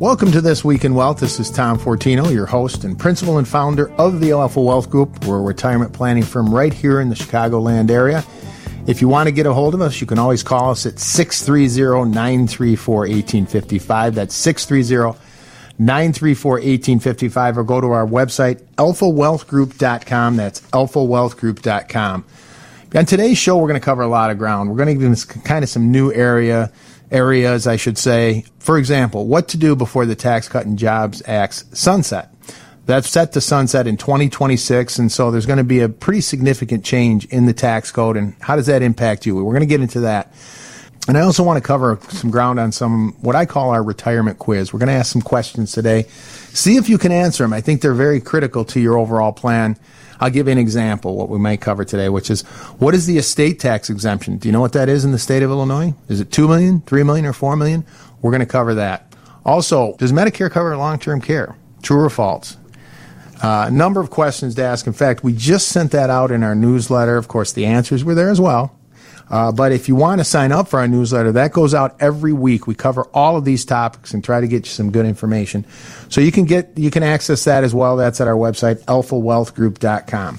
Welcome to This Week in Wealth. This is Tom Fortino, your host and principal and founder of the Alpha Wealth Group. We're a retirement planning firm right here in the Chicagoland area. If you want to get a hold of us, you can always call us at 630 934 1855. That's 630 934 1855, or go to our website, alphawealthgroup.com. That's alphawealthgroup.com. On today's show, we're going to cover a lot of ground. We're going to give you kind of some new area areas, I should say. For example, what to do before the Tax Cut and Jobs Act's sunset. That's set to sunset in 2026, and so there's going to be a pretty significant change in the tax code. And how does that impact you? We're going to get into that. And I also want to cover some ground on some what I call our retirement quiz. We're going to ask some questions today. See if you can answer them. I think they're very critical to your overall plan. I'll give you an example, what we may cover today, which is what is the estate tax exemption? Do you know what that is in the state of Illinois? Is it 2 million, 3 million, or 4 million? We're going to cover that. Also, does Medicare cover long term care? True or false? Uh, a number of questions to ask. In fact, we just sent that out in our newsletter. Of course, the answers were there as well. Uh, but if you want to sign up for our newsletter, that goes out every week. We cover all of these topics and try to get you some good information. So you can get you can access that as well. That's at our website, alphawealthgroup.com.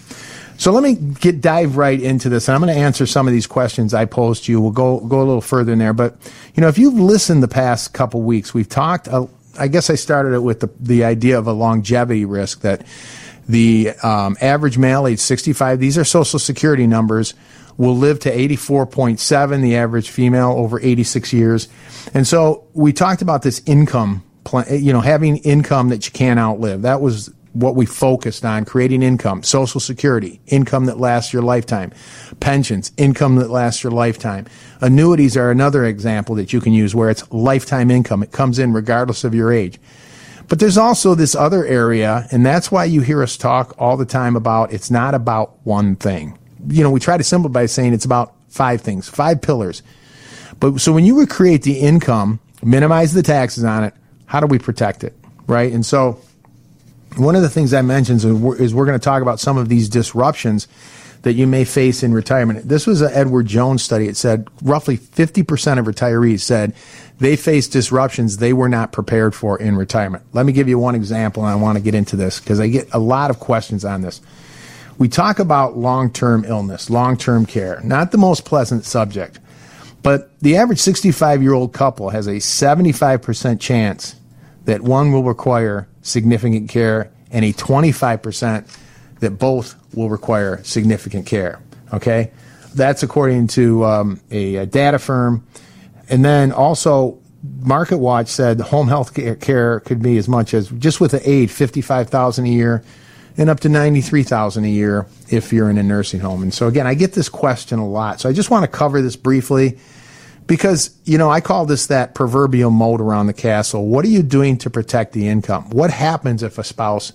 So let me get dive right into this, and I'm going to answer some of these questions I posed to you. We'll go go a little further in there, but you know, if you've listened the past couple weeks, we've talked. Uh, I guess I started it with the the idea of a longevity risk that the um, average male age 65. These are Social Security numbers will live to 84.7, the average female over 86 years. And so we talked about this income, you know, having income that you can't outlive. That was what we focused on creating income, social security, income that lasts your lifetime, pensions, income that lasts your lifetime. Annuities are another example that you can use where it's lifetime income. It comes in regardless of your age. But there's also this other area, and that's why you hear us talk all the time about it's not about one thing you know, we try to simplify by saying it's about five things, five pillars. But so when you create the income, minimize the taxes on it, how do we protect it? Right. And so one of the things I mentioned is we're, is we're going to talk about some of these disruptions that you may face in retirement. This was an Edward Jones study. It said roughly 50% of retirees said they faced disruptions they were not prepared for in retirement. Let me give you one example, and I want to get into this because I get a lot of questions on this. We talk about long term illness, long term care, not the most pleasant subject, but the average 65 year old couple has a 75% chance that one will require significant care and a 25% that both will require significant care. Okay? That's according to um, a, a, data firm. And then also, Market Watch said home health care could be as much as just with the age, 55000 a year and up to 93,000 a year if you're in a nursing home. And so again, I get this question a lot. So I just want to cover this briefly because, you know, I call this that proverbial moat around the castle. What are you doing to protect the income? What happens if a spouse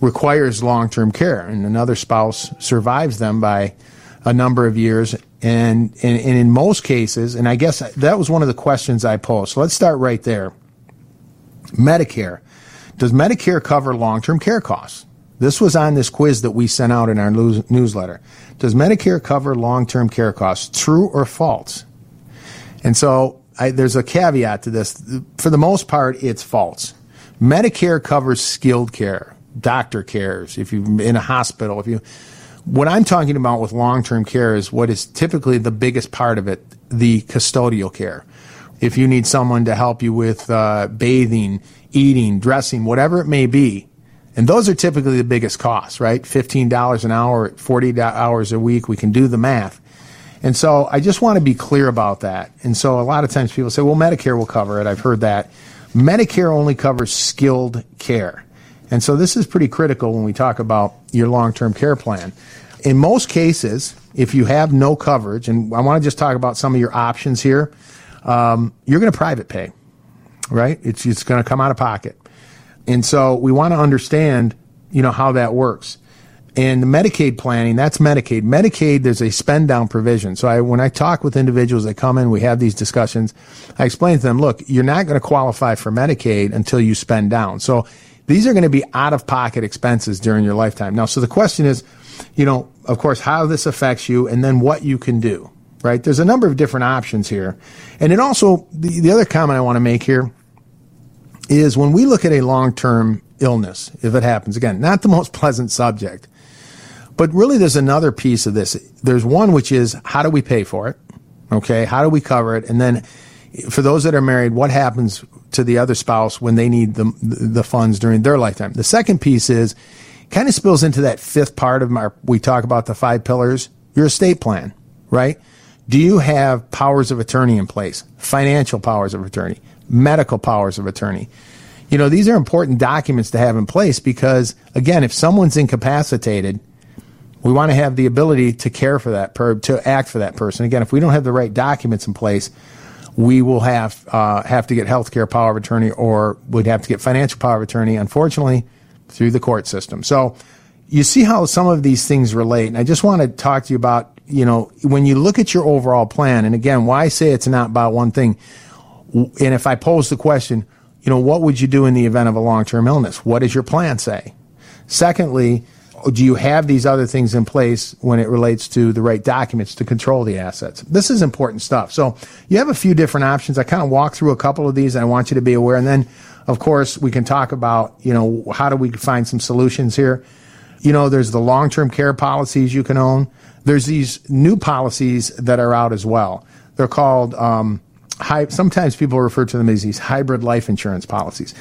requires long-term care and another spouse survives them by a number of years? And, and, and in most cases, and I guess that was one of the questions I posed. So let's start right there. Medicare. Does Medicare cover long-term care costs? This was on this quiz that we sent out in our newsletter. Does Medicare cover long term care costs? True or false? And so I, there's a caveat to this. For the most part, it's false. Medicare covers skilled care, doctor cares, if you're in a hospital, if you, what I'm talking about with long-term care is what is typically the biggest part of it, the custodial care. If you need someone to help you with uh, bathing, eating, dressing, whatever it may be, and those are typically the biggest costs, right? $15 an hour, 40 hours a week. We can do the math. And so I just want to be clear about that. And so a lot of times people say, well, Medicare will cover it. I've heard that. Medicare only covers skilled care. And so this is pretty critical when we talk about your long-term care plan. In most cases, if you have no coverage, and I want to just talk about some of your options here, um, you're going to private pay, right? It's, it's going to come out of pocket. And so we want to understand, you know, how that works. And the Medicaid planning, that's Medicaid. Medicaid, there's a spend down provision. So I, when I talk with individuals that come in, we have these discussions. I explain to them, look, you're not going to qualify for Medicaid until you spend down. So these are going to be out of pocket expenses during your lifetime. Now, so the question is, you know, of course, how this affects you and then what you can do, right? There's a number of different options here. And it also, the, the other comment I want to make here is when we look at a long term illness, if it happens, again, not the most pleasant subject, but really there's another piece of this. There's one which is how do we pay for it? Okay, how do we cover it? And then for those that are married, what happens to the other spouse when they need the, the funds during their lifetime? The second piece is kind of spills into that fifth part of our, we talk about the five pillars, your estate plan, right? Do you have powers of attorney in place? Financial powers of attorney, medical powers of attorney. You know, these are important documents to have in place because, again, if someone's incapacitated, we want to have the ability to care for that per, to act for that person. Again, if we don't have the right documents in place, we will have uh, have to get healthcare power of attorney, or we'd have to get financial power of attorney. Unfortunately, through the court system. So you see how some of these things relate. And I just want to talk to you about, you know, when you look at your overall plan, and again, why I say it's not about one thing. And if I pose the question, you know, what would you do in the event of a long term illness? What does your plan say? Secondly, do you have these other things in place when it relates to the right documents to control the assets? This is important stuff. So you have a few different options. I kind of walk through a couple of these and I want you to be aware. And then, of course, we can talk about, you know, how do we find some solutions here? You know, there's the long term care policies you can own. There's these new policies that are out as well. They're called, um, high, sometimes people refer to them as these hybrid life insurance policies.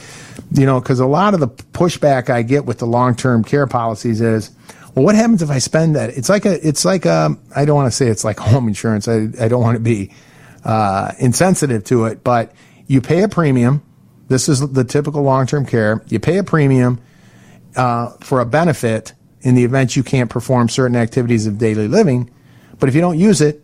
You know, because a lot of the pushback I get with the long term care policies is, well, what happens if I spend that? It's like a, it's like a, I don't want to say it's like home insurance. I, I don't want to be uh, insensitive to it, but you pay a premium. This is the typical long term care. You pay a premium uh, for a benefit in the event you can't perform certain activities of daily living. But if you don't use it,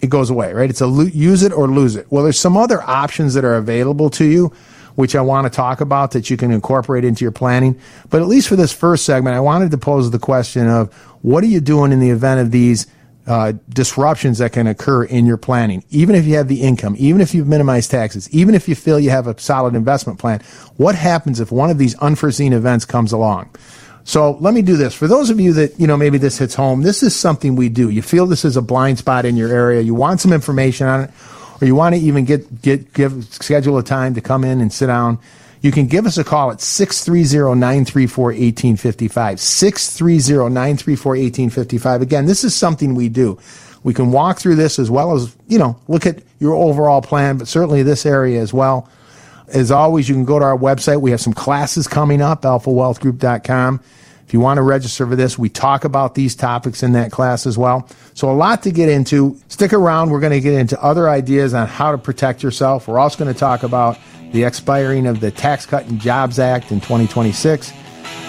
it goes away, right? It's a lo- use it or lose it. Well, there's some other options that are available to you, which I want to talk about that you can incorporate into your planning. But at least for this first segment, I wanted to pose the question of what are you doing in the event of these uh, disruptions that can occur in your planning, even if you have the income, even if you've minimized taxes, even if you feel you have a solid investment plan, what happens if one of these unforeseen events comes along? So let me do this. For those of you that, you know, maybe this hits home, this is something we do. You feel this is a blind spot in your area. You want some information on it, or you want to even get, get, give, schedule a time to come in and sit down. You can give us a call at 630-934-1855. 630-934-1855. Again, this is something we do. We can walk through this as well as, you know, look at your overall plan, but certainly this area as well. As always, you can go to our website. We have some classes coming up, alphawealthgroup.com. If you want to register for this, we talk about these topics in that class as well. So a lot to get into. Stick around. We're going to get into other ideas on how to protect yourself. We're also going to talk about the expiring of the Tax Cut and Jobs Act in 2026.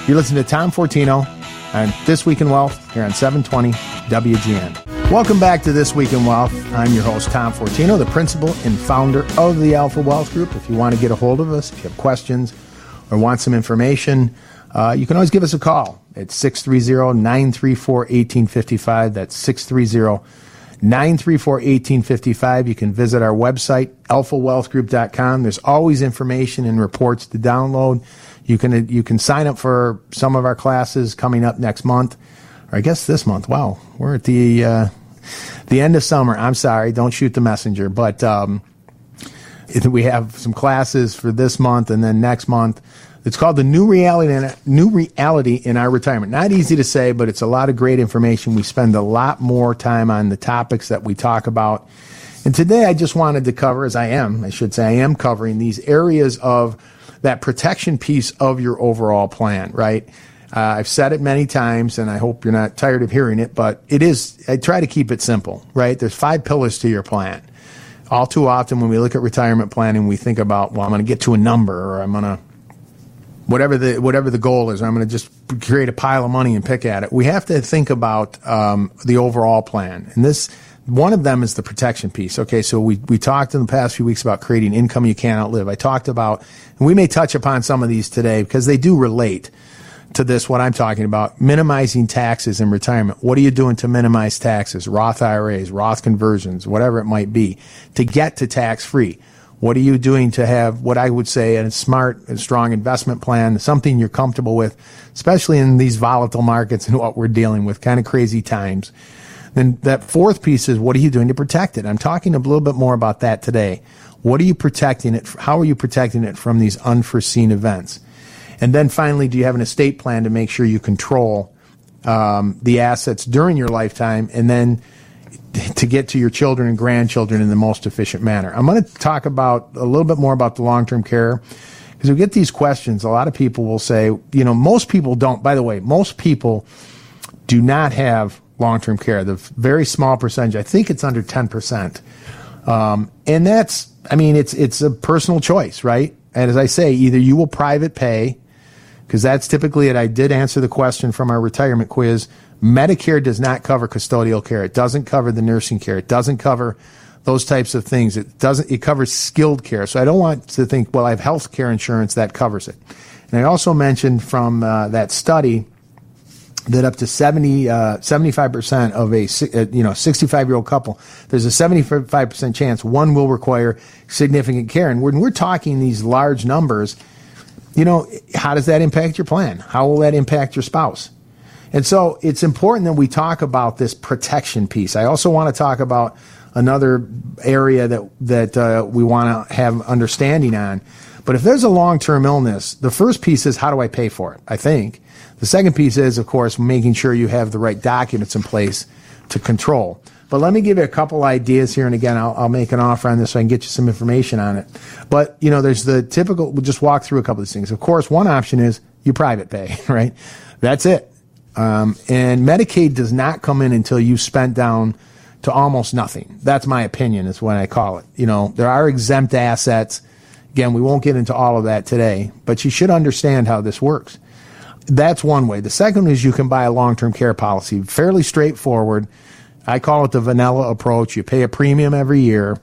You're listening to Tom Fortino and This Week in Wealth here on 720 WGN. Welcome back to This Week in Wealth. I'm your host, Tom Fortino, the principal and founder of the Alpha Wealth Group. If you want to get a hold of us, if you have questions or want some information, uh, you can always give us a call at 630-934-1855. That's 630-934-1855. You can visit our website, alphawealthgroup.com. There's always information and reports to download. You can, you can sign up for some of our classes coming up next month, or I guess this month. Wow. We're at the, uh, the end of summer. I'm sorry. Don't shoot the messenger, but, um, we have some classes for this month and then next month it's called the new reality new reality in our retirement. Not easy to say, but it's a lot of great information. We spend a lot more time on the topics that we talk about. And today I just wanted to cover, as I am, I should say, I am covering these areas of that protection piece of your overall plan, right? Uh, I've said it many times, and I hope you're not tired of hearing it, but it is, I try to keep it simple, right? There's five pillars to your plan. All too often when we look at retirement planning, we think about, well, I'm going to get to a number or I'm going to whatever the whatever the goal is. I'm going to just create a pile of money and pick at it. We have to think about um, the overall plan, and this one of them is the protection piece. Okay, so we we talked in the past few weeks about creating income you can't outlive. I talked about, and we may touch upon some of these today because they do relate to this. What I'm talking about, minimizing taxes in retirement. What are you doing to minimize taxes? Roth IRAs, Roth conversions, whatever it might be, to get to tax free. What are you doing to have what I would say a smart and strong investment plan, something you're comfortable with, especially in these volatile markets and what we're dealing with, kind of crazy times. Then that fourth piece is what are you doing to protect it? I'm talking a little bit more about that today. What are you protecting it? How are you protecting it from these unforeseen events? And then finally, do you have an estate plan to make sure you control um, the assets during your lifetime and then to get to your children and grandchildren in the most efficient manner? I'm going to talk about a little bit more about the long term care because we get these questions. A lot of people will say, you know, most people don't, by the way, most people do not have long term care. The very small percentage, I think it's under 10%. Um, and that's, I mean, it's, it's a personal choice, right? And as I say, either you will private pay because that's typically it. I did answer the question from our retirement quiz. Medicare does not cover custodial care. It doesn't cover the nursing care. It doesn't cover those types of things. It doesn't, it covers skilled care. So I don't want to think, well, I have health care insurance that covers it. And I also mentioned from uh, that study that up to 70, uh, 75% of a, uh, you know, 65 year old couple, there's a 75% chance one will require significant care. And when we're talking these large numbers, you know, how does that impact your plan? How will that impact your spouse? And so it's important that we talk about this protection piece. I also want to talk about another area that that uh, we want to have understanding on. But if there's a long-term illness, the first piece is how do I pay for it? I think the second piece is, of course, making sure you have the right documents in place to control. But let me give you a couple ideas here, and again, I'll, I'll, make an offer on this so I can get you some information on it. But you know, there's the typical. We'll just walk through a couple of these things. Of course, one option is you private pay, right? That's it. Um, and Medicaid does not come in until you've spent down to almost nothing. That's my opinion. Is what I call it. You know, there are exempt assets. Again, we won't get into all of that today, but you should understand how this works. That's one way. The second is you can buy a long-term care policy, fairly straightforward I call it the vanilla approach. You pay a premium every year,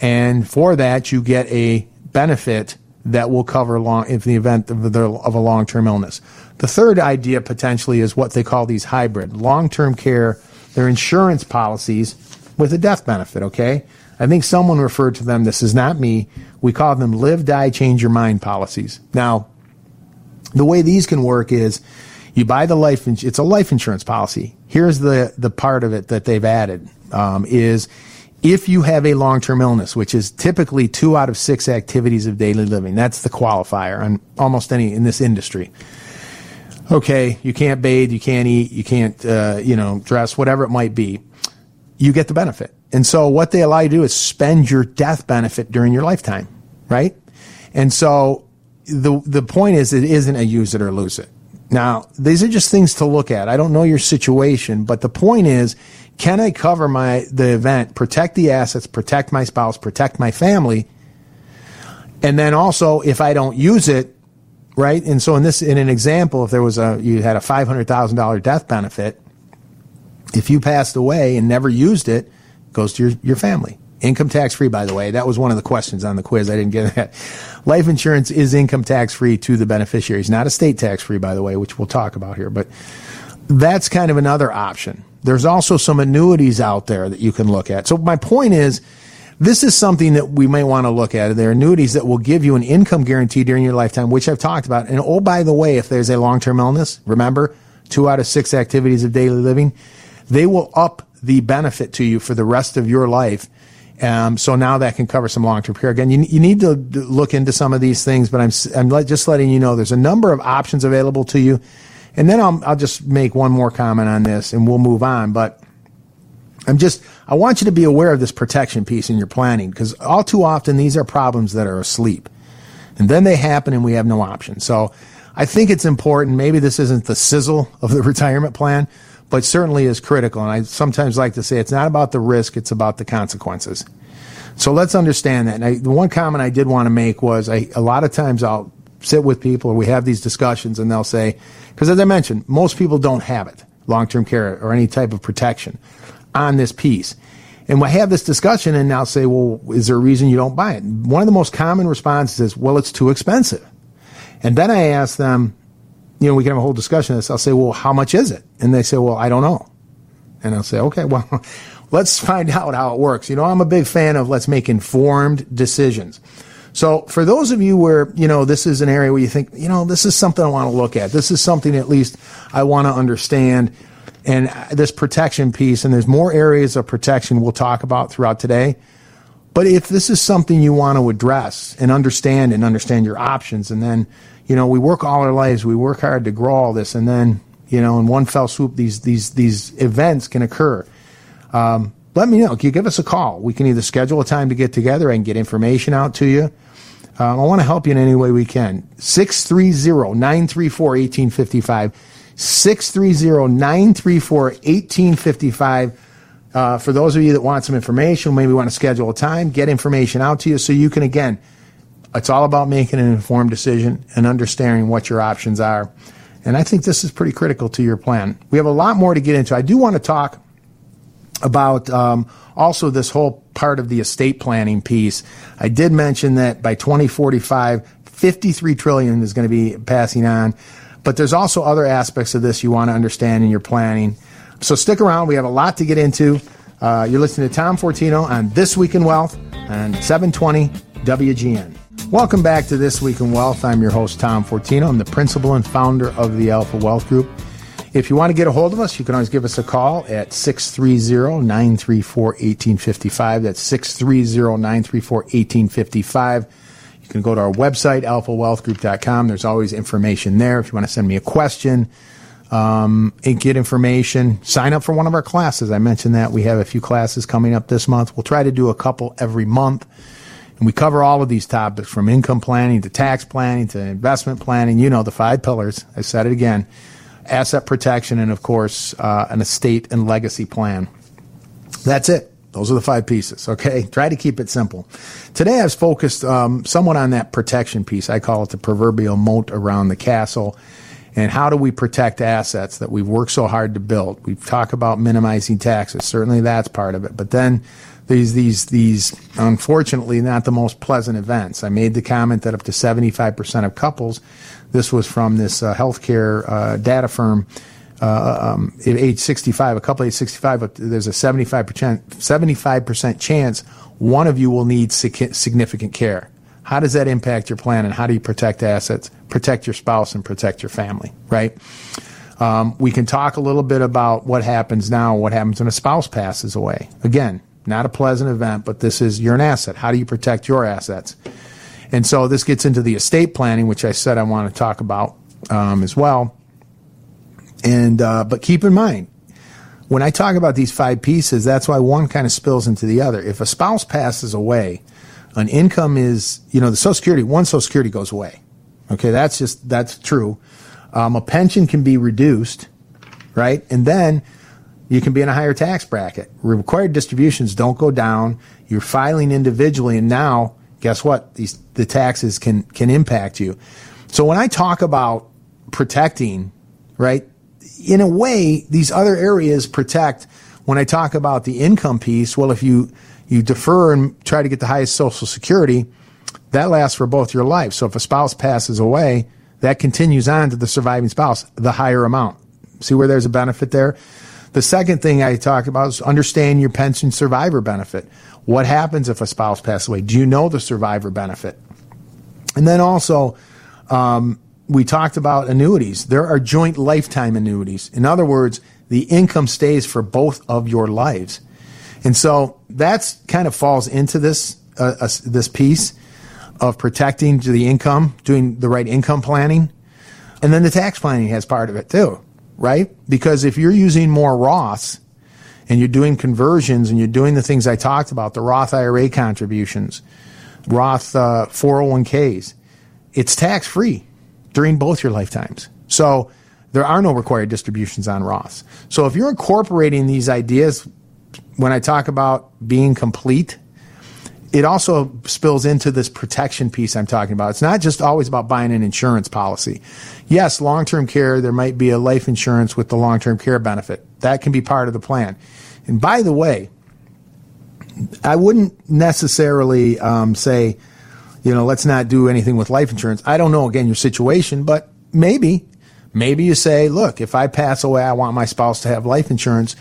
and for that, you get a benefit that will cover long in the event of, the, of a long term illness. The third idea potentially is what they call these hybrid long term care. They're insurance policies with a death benefit. Okay, I think someone referred to them. This is not me. We call them live, die, change your mind policies. Now, the way these can work is you buy the life, it's a life insurance policy. Here's the, the part of it that they've added, um, is if you have a long-term illness, which is typically two out of six activities of daily living, that's the qualifier on almost any in this industry. Okay, you can't bathe, you can't eat, you can't, uh, you know, dress, whatever it might be. You get the benefit. And so what they allow you to do is spend your death benefit during your lifetime, right? And so the the point is it isn't a use it or lose it. Now, these are just things to look at. I don't know your situation, but the point is, can I cover my the event, protect the assets, protect my spouse, protect my family? And then also, if I don't use it, right? And so in this, in an example, if there was a you had a five hundred thousand dollar death benefit, if you passed away and never used it, it goes to your, your family. Income tax free, by the way. That was one of the questions on the quiz. I didn't get that. Life insurance is income tax free to the beneficiaries, not estate tax free, by the way, which we'll talk about here. But that's kind of another option. There's also some annuities out there that you can look at. So my point is, this is something that we may want to look at. There are annuities that will give you an income guarantee during your lifetime, which I've talked about. And oh, by the way, if there's a long-term illness, remember, two out of six activities of daily living, they will up the benefit to you for the rest of your life um, so now that can cover some long-term care. Again, you, you need to look into some of these things, but I'm, I'm just letting you know there's a number of options available to you. And then I'll, I'll just make one more comment on this and we'll move on. But I'm just, I want you to be aware of this protection piece in your planning because all too often these are problems that are asleep. And then they happen and we have no option. So I think it's important. Maybe this isn't the sizzle of the retirement plan, but certainly is critical. And I sometimes like to say it's not about the risk, it's about the consequences. So let's understand that. And I, the one comment I did want to make was I, a lot of times I'll sit with people or we have these discussions and they'll say, because as I mentioned, most people don't have it, long term care or any type of protection on this piece. And we have this discussion and now say, well, is there a reason you don't buy it? One of the most common responses is, well, it's too expensive. And then I ask them, you know, we can have a whole discussion on this. I'll say, well, how much is it? And they say, well, I don't know. And I'll say, okay, well, let's find out how it works. You know, I'm a big fan of let's make informed decisions. So for those of you where, you know, this is an area where you think, you know, this is something I want to look at. This is something at least I want to understand and this protection piece and there's more areas of protection we'll talk about throughout today. But if this is something you want to address and understand and understand your options, and then, you know, we work all our lives, we work hard to grow all this, and then, you know, in one fell swoop, these these these events can occur. Um, let me know. You give us a call. We can either schedule a time to get together and get information out to you. Um, I want to help you in any way we can. 630 934 1855. 630 934 1855. Uh, for those of you that want some information, maybe want to schedule a time, get information out to you so you can, again, it's all about making an informed decision and understanding what your options are. And I think this is pretty critical to your plan. We have a lot more to get into. I do want to talk about um, also this whole part of the estate planning piece. I did mention that by 2045, 53 trillion is going to be passing on. But there's also other aspects of this you want to understand in your planning. So stick around. We have a lot to get into. Uh, you're listening to Tom Fortino on This Week in Wealth on 720 WGN. Welcome back to This Week in Wealth. I'm your host, Tom Fortino. I'm the principal and founder of the Alpha Wealth Group. If you want to get a hold of us, you can always give us a call at 630 934 1855. That's 630 934 1855. You can go to our website, alphawealthgroup.com. There's always information there. If you want to send me a question, um, and get information. Sign up for one of our classes. I mentioned that we have a few classes coming up this month. We'll try to do a couple every month. And we cover all of these topics from income planning to tax planning to investment planning. You know, the five pillars. I said it again asset protection, and of course, uh, an estate and legacy plan. That's it. Those are the five pieces. Okay. Try to keep it simple. Today I've focused um, somewhat on that protection piece. I call it the proverbial moat around the castle and how do we protect assets that we've worked so hard to build? We've talked about minimizing taxes. Certainly that's part of it. But then these, these, these, unfortunately, not the most pleasant events. I made the comment that up to 75% of couples, this was from this uh, healthcare uh, data firm, uh, um, at age 65, a couple age 65, there's a 75%, 75% chance one of you will need significant care. How does that impact your plan and how do you protect assets, protect your spouse, and protect your family, right? Um, we can talk a little bit about what happens now, what happens when a spouse passes away. Again, not a pleasant event, but this is you're an asset. How do you protect your assets? And so this gets into the estate planning, which I said I want to talk about um, as well. And uh, but keep in mind, when I talk about these five pieces, that's why one kind of spills into the other. If a spouse passes away, an income is, you know, the Social Security, one Social Security goes away. Okay, that's just, that's true. Um, a pension can be reduced, right? And then you can be in a higher tax bracket. Required distributions don't go down. You're filing individually, and now, guess what? These, the taxes can, can impact you. So when I talk about protecting, right, in a way, these other areas protect. When I talk about the income piece, well, if you, you defer and try to get the highest Social Security, that lasts for both your life. So if a spouse passes away, that continues on to the surviving spouse, the higher amount. See where there's a benefit there? The second thing I talk about is understand your pension survivor benefit. What happens if a spouse passes away? Do you know the survivor benefit? And then also, um, we talked about annuities. There are joint lifetime annuities. In other words, the income stays for both of your lives. And so that's kind of falls into this uh, uh, this piece of protecting the income, doing the right income planning, and then the tax planning has part of it too, right? Because if you're using more Roths and you're doing conversions and you're doing the things I talked about, the Roth IRA contributions, Roth uh, 401ks, it's tax free during both your lifetimes. So there are no required distributions on Roths. So if you're incorporating these ideas when I talk about being complete, it also spills into this protection piece I'm talking about. It's not just always about buying an insurance policy. Yes, long term care, there might be a life insurance with the long term care benefit. That can be part of the plan. And by the way, I wouldn't necessarily um, say, you know, let's not do anything with life insurance. I don't know, again, your situation, but maybe Maybe you say, look, if I pass away, I want my spouse to have life insurance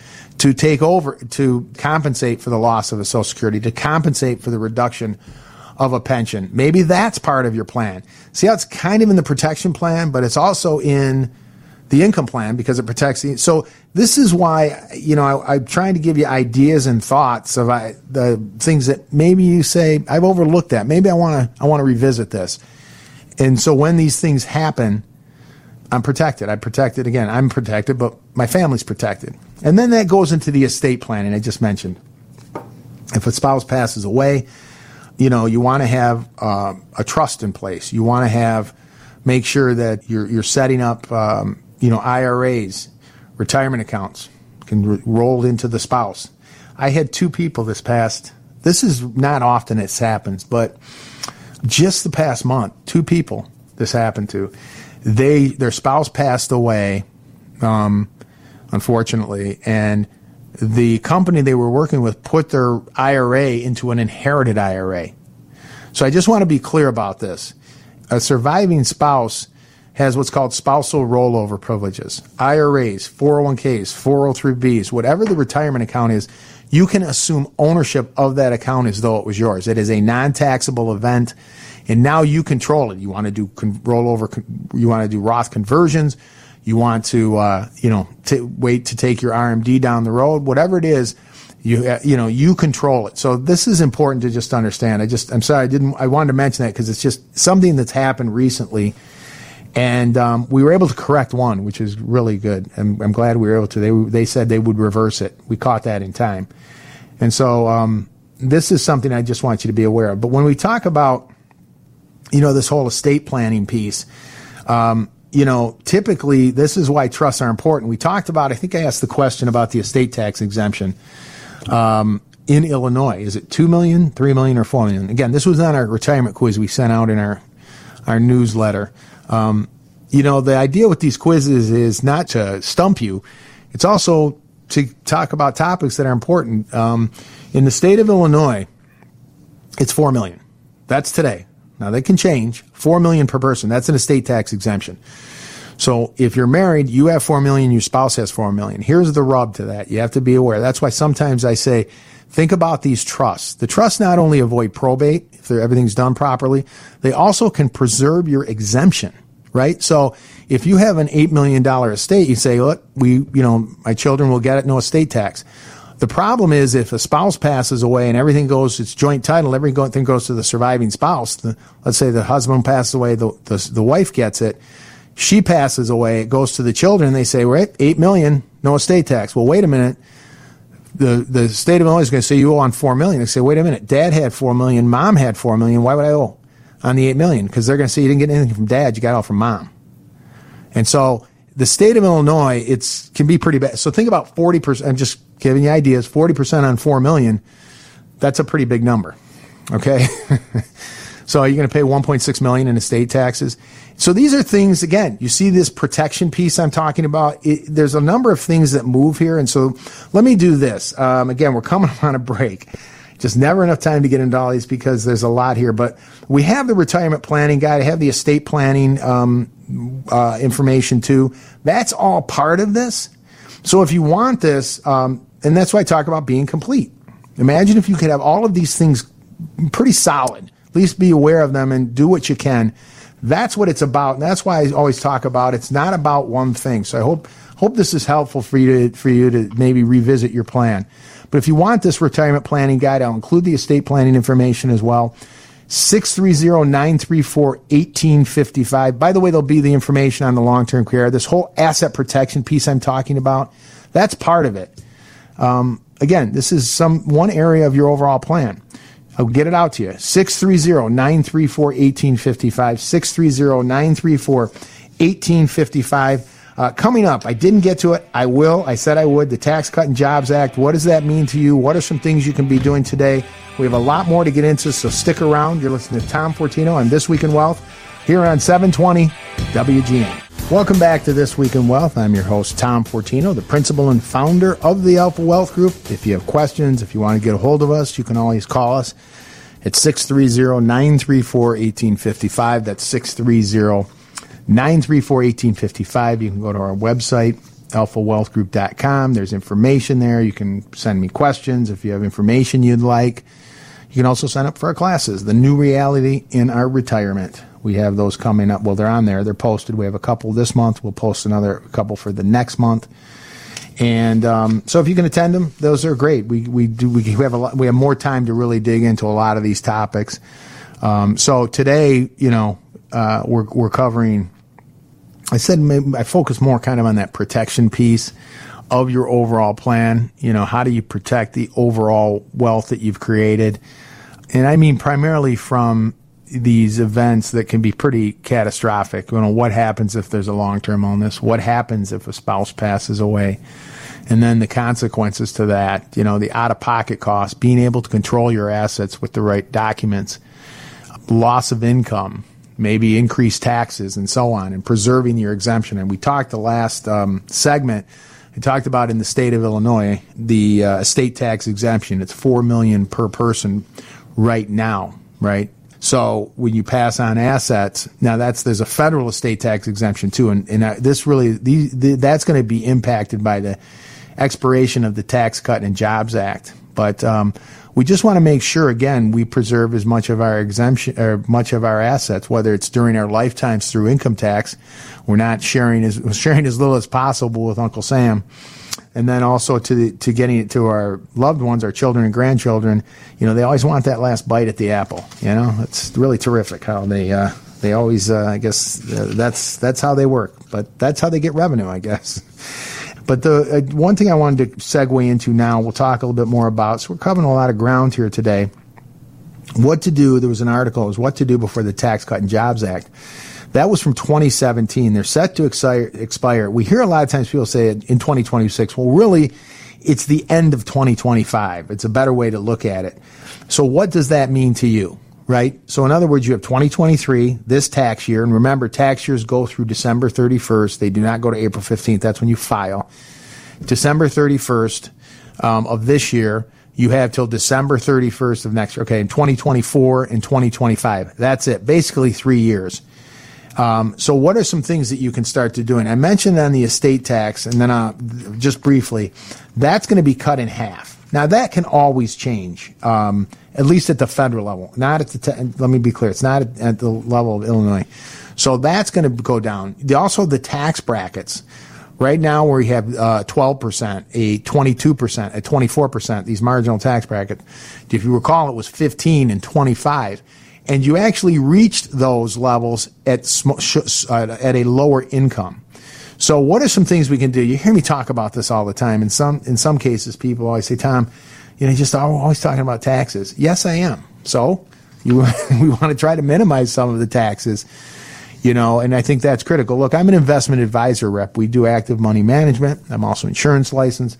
to take over, to compensate for the loss of a Social Security, to compensate for the reduction of a pension. Maybe that's part of your plan. See how it's kind of in the protection plan, but it's also in the income plan because it protects the. So this is why you know I, am trying to give you ideas and thoughts of I, the things that maybe you say I've overlooked that. Maybe I want to I want to revisit this. And so when these things happen, I'm protected. I'm protected again. I'm protected, but my family's protected. And then that goes into the estate planning I just mentioned. If a spouse passes away, you know you want to have uh, a trust in place. You want to have make sure that you're you're setting up um, you know IRAs, retirement accounts can roll into the spouse. I had two people this past. This is not often it happens, but just the past month, two people this happened to. They their spouse passed away, um, unfortunately, and the company they were working with put their IRA into an inherited IRA. So I just want to be clear about this. A surviving spouse has what's called spousal rollover privileges. IRAs, 401ks, 403bs, whatever the retirement account is, you can assume ownership of that account as though it was yours. It is a non-taxable event, and now you control it. You want to do con- rollover, con- you want to do Roth conversions, you want to, uh, you know, t- wait to take your RMD down the road, whatever it is. You, uh, you know, you control it. So this is important to just understand. I just, I'm sorry, I didn't, I wanted to mention that because it's just something that's happened recently and um, we were able to correct one, which is really good. I'm, I'm, glad we were able to. They they said they would reverse it. We caught that in time, and so um, this is something I just want you to be aware of. But when we talk about, you know, this whole estate planning piece, um, you know, typically this is why trusts are important. We talked about. I think I asked the question about the estate tax exemption. Um, in Illinois, is it two million, three million, or four million? Again, this was on our retirement quiz we sent out in our our newsletter. Um, you know, the idea with these quizzes is not to stump you. It's also to talk about topics that are important. Um, in the state of Illinois, it's four million. That's today. Now they can change. Four million per person. That's an estate tax exemption. So if you're married, you have four million, your spouse has four million. Here's the rub to that. You have to be aware. That's why sometimes I say, think about these trusts. The trusts not only avoid probate if everything's done properly, they also can preserve your exemption right? So if you have an $8 million estate, you say, look, we, you know, my children will get it, no estate tax. The problem is if a spouse passes away and everything goes, it's joint title, everything goes to the surviving spouse. The, let's say the husband passes away, the, the, the wife gets it. She passes away, it goes to the children. They say, right, eight million, no estate tax. Well, wait a minute. The, the state of Illinois is going to say you owe on four million. They say, wait a minute, dad had four million, mom had four million. Why would I owe? on the eight million because they're going to say you didn't get anything from dad, you got all from mom. And so the state of Illinois, it's can be pretty bad. So think about forty percent. I'm just giving you ideas. Forty percent on four million. That's a pretty big number. Okay. so you're going to pay 1.6 million in estate taxes. So these are things again. You see this protection piece I'm talking about. It, there's a number of things that move here, and so let me do this. Um, again, we're coming on a break. Just never enough time to get into all these because there's a lot here. But we have the retirement planning guide. I have the estate planning um, uh, information too. That's all part of this. So if you want this, um, and that's why I talk about being complete. Imagine if you could have all of these things pretty solid. At least be aware of them and do what you can. That's what it's about, and that's why I always talk about. It's not about one thing. So I hope hope this is helpful for you to for you to maybe revisit your plan. But if you want this retirement planning guide, I'll include the estate planning information as well. 630-934-1855. By the way, there'll be the information on the long-term care. This whole asset protection piece I'm talking about, that's part of it. Um, again, this is some one area of your overall plan. I'll get it out to you. 630-934-1855. 630-934-1855. Uh, coming up, I didn't get to it. I will. I said I would. The Tax Cut and Jobs Act. What does that mean to you? What are some things you can be doing today? We have a lot more to get into, so stick around. You're listening to Tom Fortino on This Week in Wealth here on 720 WGN. Welcome back to This Week in Wealth. I'm your host, Tom Fortino, the principal and founder of the Alpha Wealth Group. If you have questions, if you want to get a hold of us, you can always call us at 630 934 1855. That's 630 934 1855. You can go to our website, alphawealthgroup.com. There's information there. You can send me questions if you have information you'd like. You can also sign up for our classes, The New Reality in Our Retirement. We have those coming up. Well, they're on there. They're posted. We have a couple this month. We'll post another couple for the next month. And um, so, if you can attend them, those are great. We we do we have a lot, we have more time to really dig into a lot of these topics. Um, so today, you know, uh, we're we're covering. I said I focus more kind of on that protection piece of your overall plan. You know, how do you protect the overall wealth that you've created? And I mean primarily from these events that can be pretty catastrophic. You know, what happens if there's a long term illness? What happens if a spouse passes away? And then the consequences to that, you know, the out of pocket costs, being able to control your assets with the right documents, loss of income, maybe increase taxes and so on, and preserving your exemption. And we talked the last um, segment. We talked about in the state of Illinois the uh, estate tax exemption. It's four million per person right now, right? So when you pass on assets, now that's there's a federal estate tax exemption too, and, and uh, this really the, that's going to be impacted by the expiration of the Tax Cut and Jobs Act. But um, we just want to make sure again we preserve as much of our exemption or much of our assets, whether it's during our lifetimes through income tax. We're not sharing as sharing as little as possible with Uncle Sam and then also to the, to getting it to our loved ones, our children and grandchildren. You know, they always want that last bite at the apple. You know, it's really terrific how they uh, they always. Uh, I guess uh, that's that's how they work, but that's how they get revenue, I guess. But the uh, one thing I wanted to segue into now, we'll talk a little bit more about. So we're covering a lot of ground here today. What to do? There was an article. It was what to do before the Tax Cut and Jobs Act. That was from 2017. They're set to expire. We hear a lot of times people say in 2026. Well, really, it's the end of 2025. It's a better way to look at it. So what does that mean to you? Right? So in other words, you have 2023, this tax year, and remember, tax years go through December 31st. They do not go to April 15th. That's when you file. December 31st um, of this year, you have till December 31st of next year. Okay, in 2024 and 2025. That's it. Basically three years. Um, so, what are some things that you can start to doing? I mentioned on the estate tax, and then uh, just briefly, that's going to be cut in half. Now, that can always change, um, at least at the federal level. Not at the. Te- let me be clear; it's not at, at the level of Illinois. So that's going to go down. The, also, the tax brackets. Right now, where you have uh, 12%, a 22%, a 24%, these marginal tax brackets. If you recall, it was 15 and 25 and you actually reached those levels at sm- sh- uh, at a lower income. So, what are some things we can do? You hear me talk about this all the time. In some in some cases, people always say, "Tom, you know, just always talking about taxes." Yes, I am. So, you we want to try to minimize some of the taxes, you know, and I think that's critical. Look, I'm an investment advisor rep. We do active money management. I'm also insurance licensed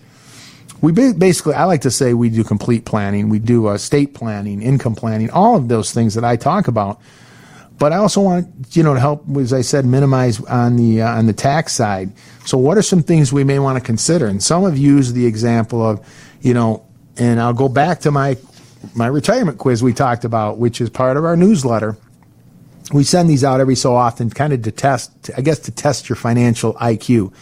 we basically, I like to say we do complete planning. We do estate uh, planning, income planning, all of those things that I talk about. But I also want, you know, to help, as I said, minimize on the uh, on the tax side. So, what are some things we may want to consider? And some have used the example of, you know, and I'll go back to my my retirement quiz we talked about, which is part of our newsletter. We send these out every so often, kind of to test, I guess, to test your financial IQ.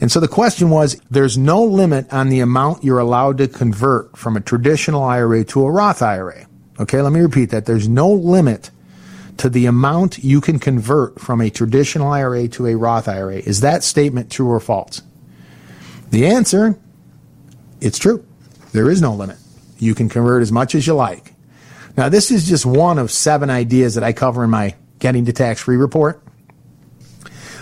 And so the question was there's no limit on the amount you're allowed to convert from a traditional IRA to a Roth IRA. Okay, let me repeat that. There's no limit to the amount you can convert from a traditional IRA to a Roth IRA. Is that statement true or false? The answer it's true. There is no limit. You can convert as much as you like. Now, this is just one of seven ideas that I cover in my Getting to Tax Free report.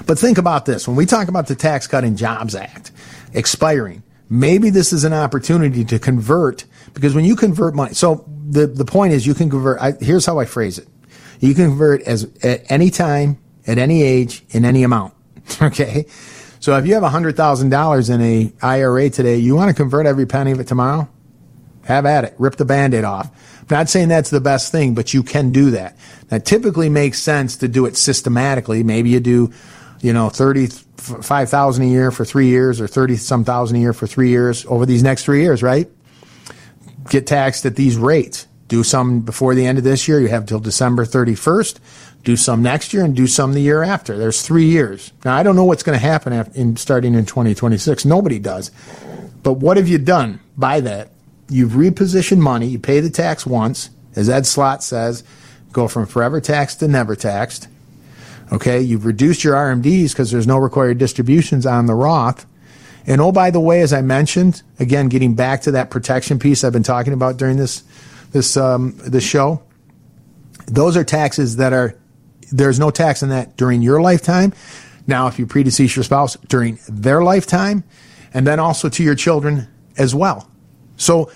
But think about this. When we talk about the Tax Cut and Jobs Act expiring, maybe this is an opportunity to convert because when you convert money, so the, the point is you can convert, I, here's how I phrase it. You can convert as at any time, at any age, in any amount. Okay. So if you have $100,000 in a IRA today, you want to convert every penny of it tomorrow? Have at it. Rip the band-aid off. I'm not saying that's the best thing, but you can do that. That typically makes sense to do it systematically. Maybe you do you know, 35,000 a year for three years or 30 some thousand a year for three years over these next three years, right? Get taxed at these rates. Do some before the end of this year. You have till December 31st. Do some next year and do some the year after. There's three years. Now, I don't know what's going to happen in starting in 2026. Nobody does. But what have you done by that? You've repositioned money. You pay the tax once, as Ed Slott says go from forever taxed to never taxed. Okay, you've reduced your RMDs because there's no required distributions on the Roth. And oh, by the way, as I mentioned, again, getting back to that protection piece I've been talking about during this this um, this show, those are taxes that are there's no tax on that during your lifetime. Now, if you predecease your spouse during their lifetime, and then also to your children as well. So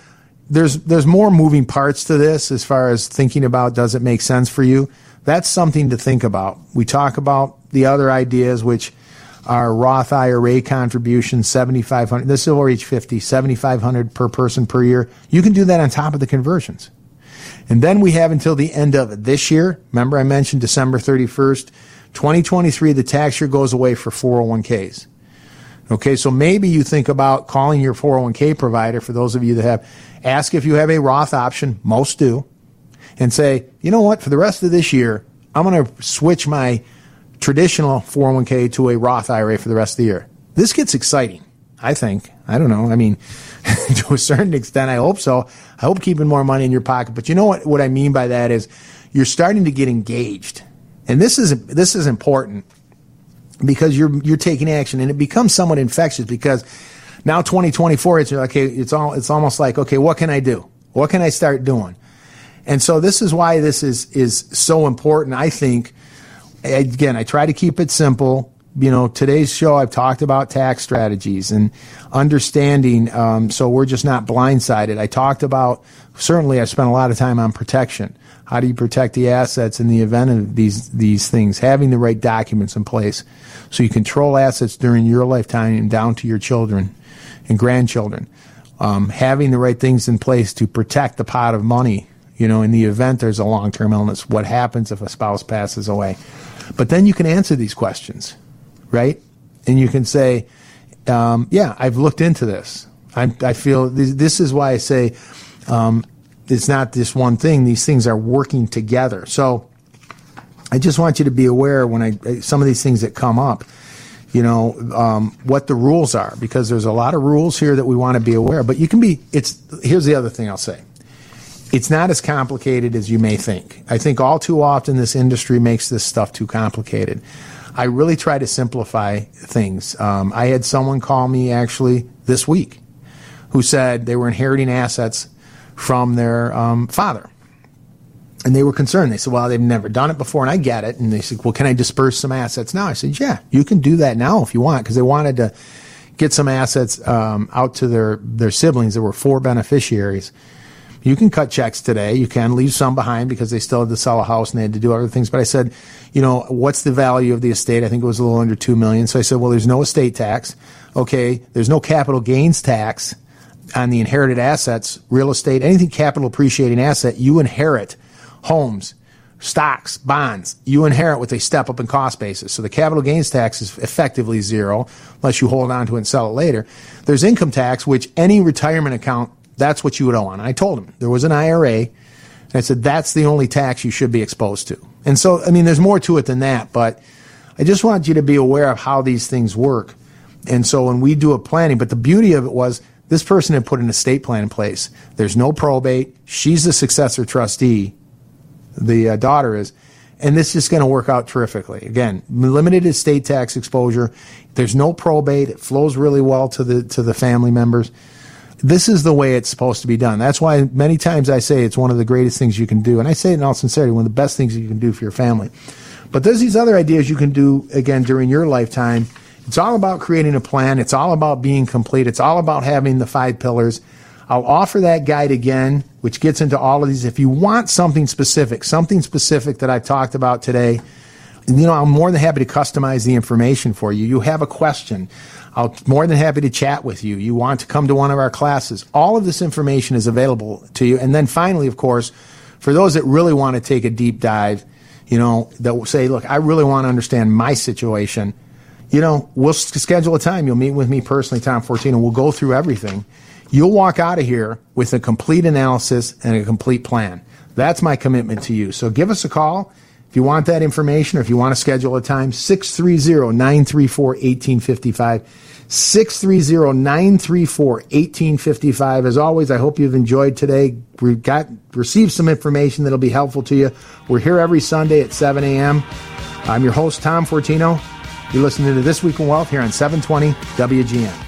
there's there's more moving parts to this as far as thinking about does it make sense for you. That's something to think about. We talk about the other ideas, which are Roth IRA contribution, 7500 This is over age 50, 7500 per person per year. You can do that on top of the conversions. And then we have until the end of this year. Remember, I mentioned December 31st, 2023, the tax year goes away for 401ks. Okay, so maybe you think about calling your 401k provider for those of you that have, ask if you have a Roth option, most do, and say, you know what, for the rest of this year, I'm going to switch my traditional 401k to a Roth IRA for the rest of the year. This gets exciting, I think. I don't know. I mean, to a certain extent, I hope so. I hope keeping more money in your pocket. But you know what, what I mean by that is you're starting to get engaged. And this is, this is important because you're, you're taking action and it becomes somewhat infectious because now 2024, it's okay. It's all, it's almost like, okay, what can I do? What can I start doing? And so this is why this is, is so important. I think, again, I try to keep it simple you know, today's show, I've talked about tax strategies and understanding. Um, so we're just not blindsided. I talked about certainly. I spent a lot of time on protection. How do you protect the assets in the event of these these things? Having the right documents in place, so you control assets during your lifetime and down to your children and grandchildren. Um, having the right things in place to protect the pot of money. You know, in the event there's a long term illness, what happens if a spouse passes away? But then you can answer these questions right? And you can say, um, yeah, I've looked into this. I, I feel this, this, is why I say um, it's not this one thing. These things are working together. So I just want you to be aware when I some of these things that come up, you know, um, what the rules are because there's a lot of rules here that we want to be aware. But you can be. It's here's the other thing I'll say. It's not as complicated as you may think. I think all too often this industry makes this stuff too complicated. I really try to simplify things. Um, I had someone call me actually this week who said they were inheriting assets from their um, father. And they were concerned. They said, well, they've never done it before, and I get it. And they said, well, can I disperse some assets now? I said, yeah, you can do that now if you want, because they wanted to get some assets um, out to their, their siblings. There were four beneficiaries you can cut checks today. You can leave some behind because they still had to sell a house and they had to do other things. But I said, you know, what's the value of the estate? I think it was a little under two million. So I said, well, there's no estate tax. Okay. There's no capital gains tax on the inherited assets, real estate, anything capital appreciating asset. You inherit homes, stocks, bonds. You inherit with a step up in cost basis. So the capital gains tax is effectively zero unless you hold on to it and sell it later. There's income tax, which any retirement account that's what you would owe on. I told him there was an IRA. And I said, that's the only tax you should be exposed to. And so, I mean, there's more to it than that, but I just want you to be aware of how these things work. And so when we do a planning, but the beauty of it was this person had put an estate plan in place. There's no probate. She's the successor trustee. The uh, daughter is. And this is going to work out terrifically. Again, limited estate tax exposure. There's no probate. It flows really well to the, to the family members this is the way it's supposed to be done. That's why many times I say it's one of the greatest things you can do. And I say it in all sincerity, one of the best things you can do for your family. But there's these other ideas you can do again during your lifetime. It's all about creating a plan. It's all about being complete. It's all about having the five pillars. I'll offer that guide again, which gets into all of these. If you want something specific, something specific that I talked about today, you know, I'm more than happy to customize the information for you. You have a question. I'll more than happy to chat with you. You want to come to one of our classes. All of this information is available to you. And then finally, of course, for those that really want to take a deep dive, you know, that will say, look, I really want to understand my situation. You know, we'll schedule a time. You'll meet with me personally, Tom Fortino, and we'll go through everything. You'll walk out of here with a complete analysis and a complete plan. That's my commitment to you. So give us a call If you want that information or if you want to schedule a time, 630 934 1855. 630 934 1855. As always, I hope you've enjoyed today. We've got received some information that'll be helpful to you. We're here every Sunday at 7 a.m. I'm your host, Tom Fortino. You're listening to This Week in Wealth here on 720 WGN.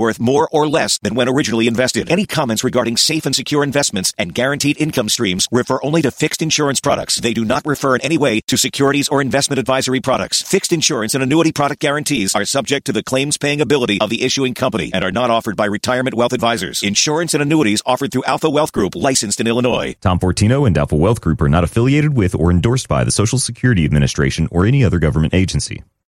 worth more or less than when originally invested. Any comments regarding safe and secure investments and guaranteed income streams refer only to fixed insurance products. They do not refer in any way to securities or investment advisory products. Fixed insurance and annuity product guarantees are subject to the claims paying ability of the issuing company and are not offered by retirement wealth advisors. Insurance and annuities offered through Alpha Wealth Group, licensed in Illinois. Tom Fortino and Alpha Wealth Group are not affiliated with or endorsed by the Social Security Administration or any other government agency.